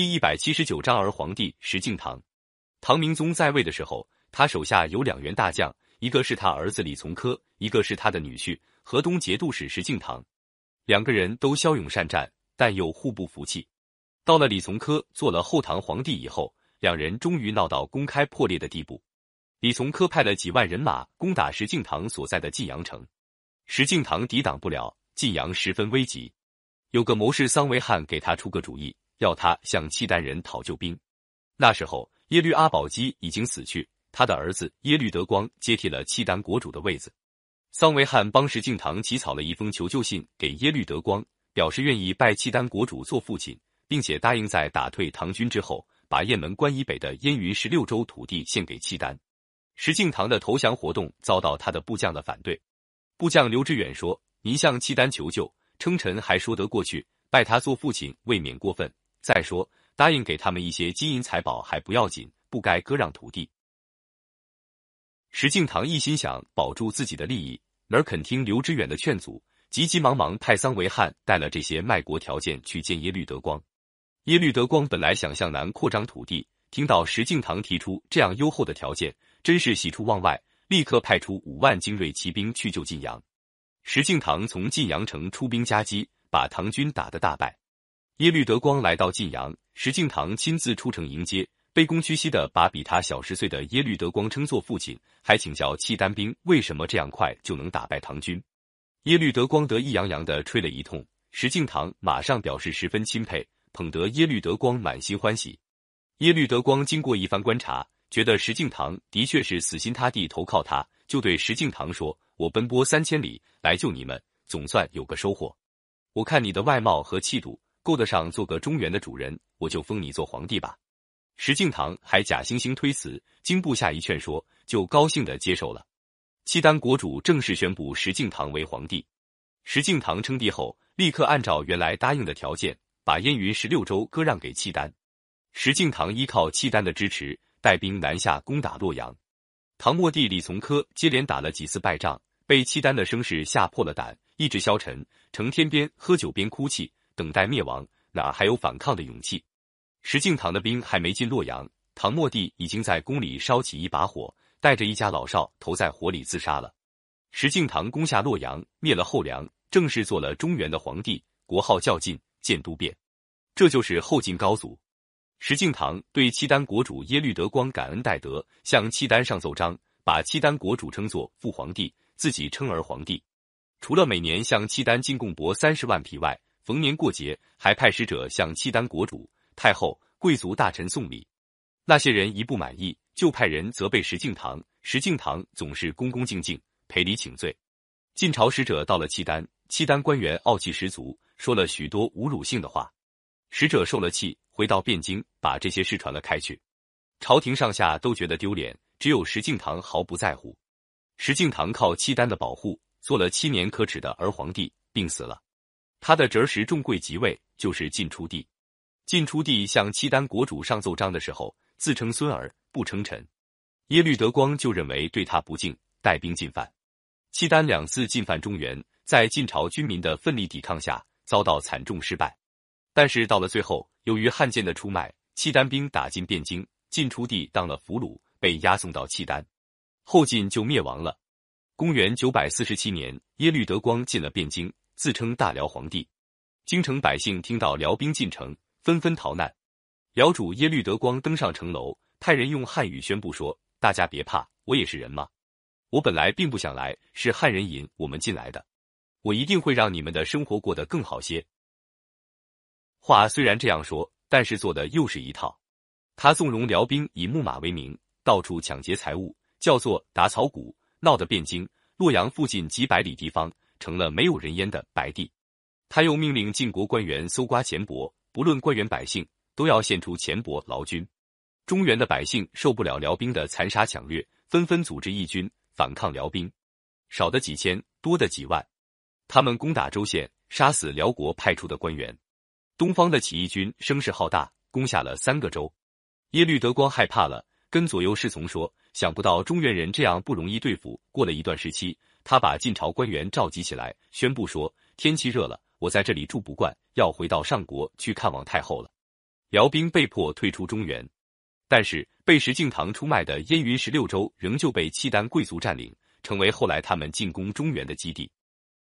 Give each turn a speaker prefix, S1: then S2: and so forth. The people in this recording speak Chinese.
S1: 第一百七十九章儿皇帝石敬瑭。唐明宗在位的时候，他手下有两员大将，一个是他儿子李从珂，一个是他的女婿河东节度使石敬瑭。两个人都骁勇善战，但又互不服气。到了李从珂做了后唐皇帝以后，两人终于闹到公开破裂的地步。李从珂派了几万人马攻打石敬瑭所在的晋阳城，石敬瑭抵挡不了，晋阳十分危急。有个谋士桑维汉给他出个主意，要他向契丹人讨救兵。那时候。耶律阿保机已经死去，他的儿子耶律德光接替了契丹国主的位子。桑维汉帮石敬瑭起草了一封求救信给耶律德光，表示愿意拜契丹国主做父亲，并且答应在打退唐军之后，把雁门关以北的燕云十六州土地献给契丹。石敬瑭的投降活动遭到他的部将的反对。部将刘知远说：“您向契丹求救，称臣还说得过去，拜他做父亲未免过分。再说。”答应给他们一些金银财宝还不要紧，不该割让土地。石敬瑭一心想保住自己的利益，哪肯听刘知远的劝阻，急急忙忙派桑维汉带了这些卖国条件去见耶律德光。耶律德光本来想向南扩张土地，听到石敬瑭提出这样优厚的条件，真是喜出望外，立刻派出五万精锐骑兵去救晋阳。石敬瑭从晋阳城出兵夹击，把唐军打得大败。耶律德光来到晋阳。石敬瑭亲自出城迎接，卑躬屈膝的把比他小十岁的耶律德光称作父亲，还请教契丹兵为什么这样快就能打败唐军。耶律德光得意洋洋的吹了一通，石敬瑭马上表示十分钦佩，捧得耶律德光满心欢喜。耶律德光经过一番观察，觉得石敬瑭的确是死心塌地投靠他，就对石敬瑭说：“我奔波三千里来救你们，总算有个收获。我看你的外貌和气度。”够得上做个中原的主人，我就封你做皇帝吧。石敬瑭还假惺惺推辞，经部下一劝说，就高兴的接受了。契丹国主正式宣布石敬瑭为皇帝。石敬瑭称帝后，立刻按照原来答应的条件，把燕云十六州割让给契丹。石敬瑭依靠契丹的支持，带兵南下攻打洛阳。唐末帝李从珂接连打了几次败仗，被契丹的声势吓破了胆，意志消沉，成天边喝酒边哭泣。等待灭亡，哪还有反抗的勇气？石敬瑭的兵还没进洛阳，唐末帝已经在宫里烧起一把火，带着一家老少投在火里自杀了。石敬瑭攻下洛阳，灭了后梁，正式做了中原的皇帝，国号叫晋，建都变。这就是后晋高祖。石敬瑭对契丹国主耶律德光感恩戴德，向契丹上奏章，把契丹国主称作父皇帝，自己称儿皇帝。除了每年向契丹进贡帛三十万匹外，逢年过节，还派使者向契丹国主、太后、贵族大臣送礼。那些人一不满意，就派人责备石敬瑭。石敬瑭总是恭恭敬敬，赔礼请罪。晋朝使者到了契丹，契丹官员傲气十足，说了许多侮辱性的话。使者受了气，回到汴京，把这些事传了开去。朝廷上下都觉得丢脸，只有石敬瑭毫不在乎。石敬瑭靠契丹的保护，做了七年可耻的儿皇帝，病死了。他的侄儿石重贵即位，就是晋出帝。晋出帝向契丹国主上奏章的时候，自称孙儿，不称臣。耶律德光就认为对他不敬，带兵进犯。契丹两次进犯中原，在晋朝军民的奋力抵抗下，遭到惨重失败。但是到了最后，由于汉奸的出卖，契丹兵打进汴京，晋出帝当了俘虏，被押送到契丹，后晋就灭亡了。公元九百四十七年，耶律德光进了汴京。自称大辽皇帝，京城百姓听到辽兵进城，纷纷逃难。辽主耶律德光登上城楼，派人用汉语宣布说：“大家别怕，我也是人嘛。我本来并不想来，是汉人引我们进来的。我一定会让你们的生活过得更好些。”话虽然这样说，但是做的又是一套。他纵容辽兵以木马为名，到处抢劫财物，叫做打草谷，闹得汴京、洛阳附近几百里地方。成了没有人烟的白地。他又命令晋国官员搜刮钱帛，不论官员百姓，都要献出钱帛劳军。中原的百姓受不了辽兵的残杀抢掠，纷纷组织义军反抗辽兵，少的几千，多的几万。他们攻打州县，杀死辽国派出的官员。东方的起义军声势浩大，攻下了三个州。耶律德光害怕了，跟左右侍从说：“想不到中原人这样不容易对付。”过了一段时期。他把晋朝官员召集起来，宣布说：“天气热了，我在这里住不惯，要回到上国去看望太后了。”辽兵被迫退出中原。但是被石敬瑭出卖的燕云十六州仍旧被契丹贵族占领，成为后来他们进攻中原的基地。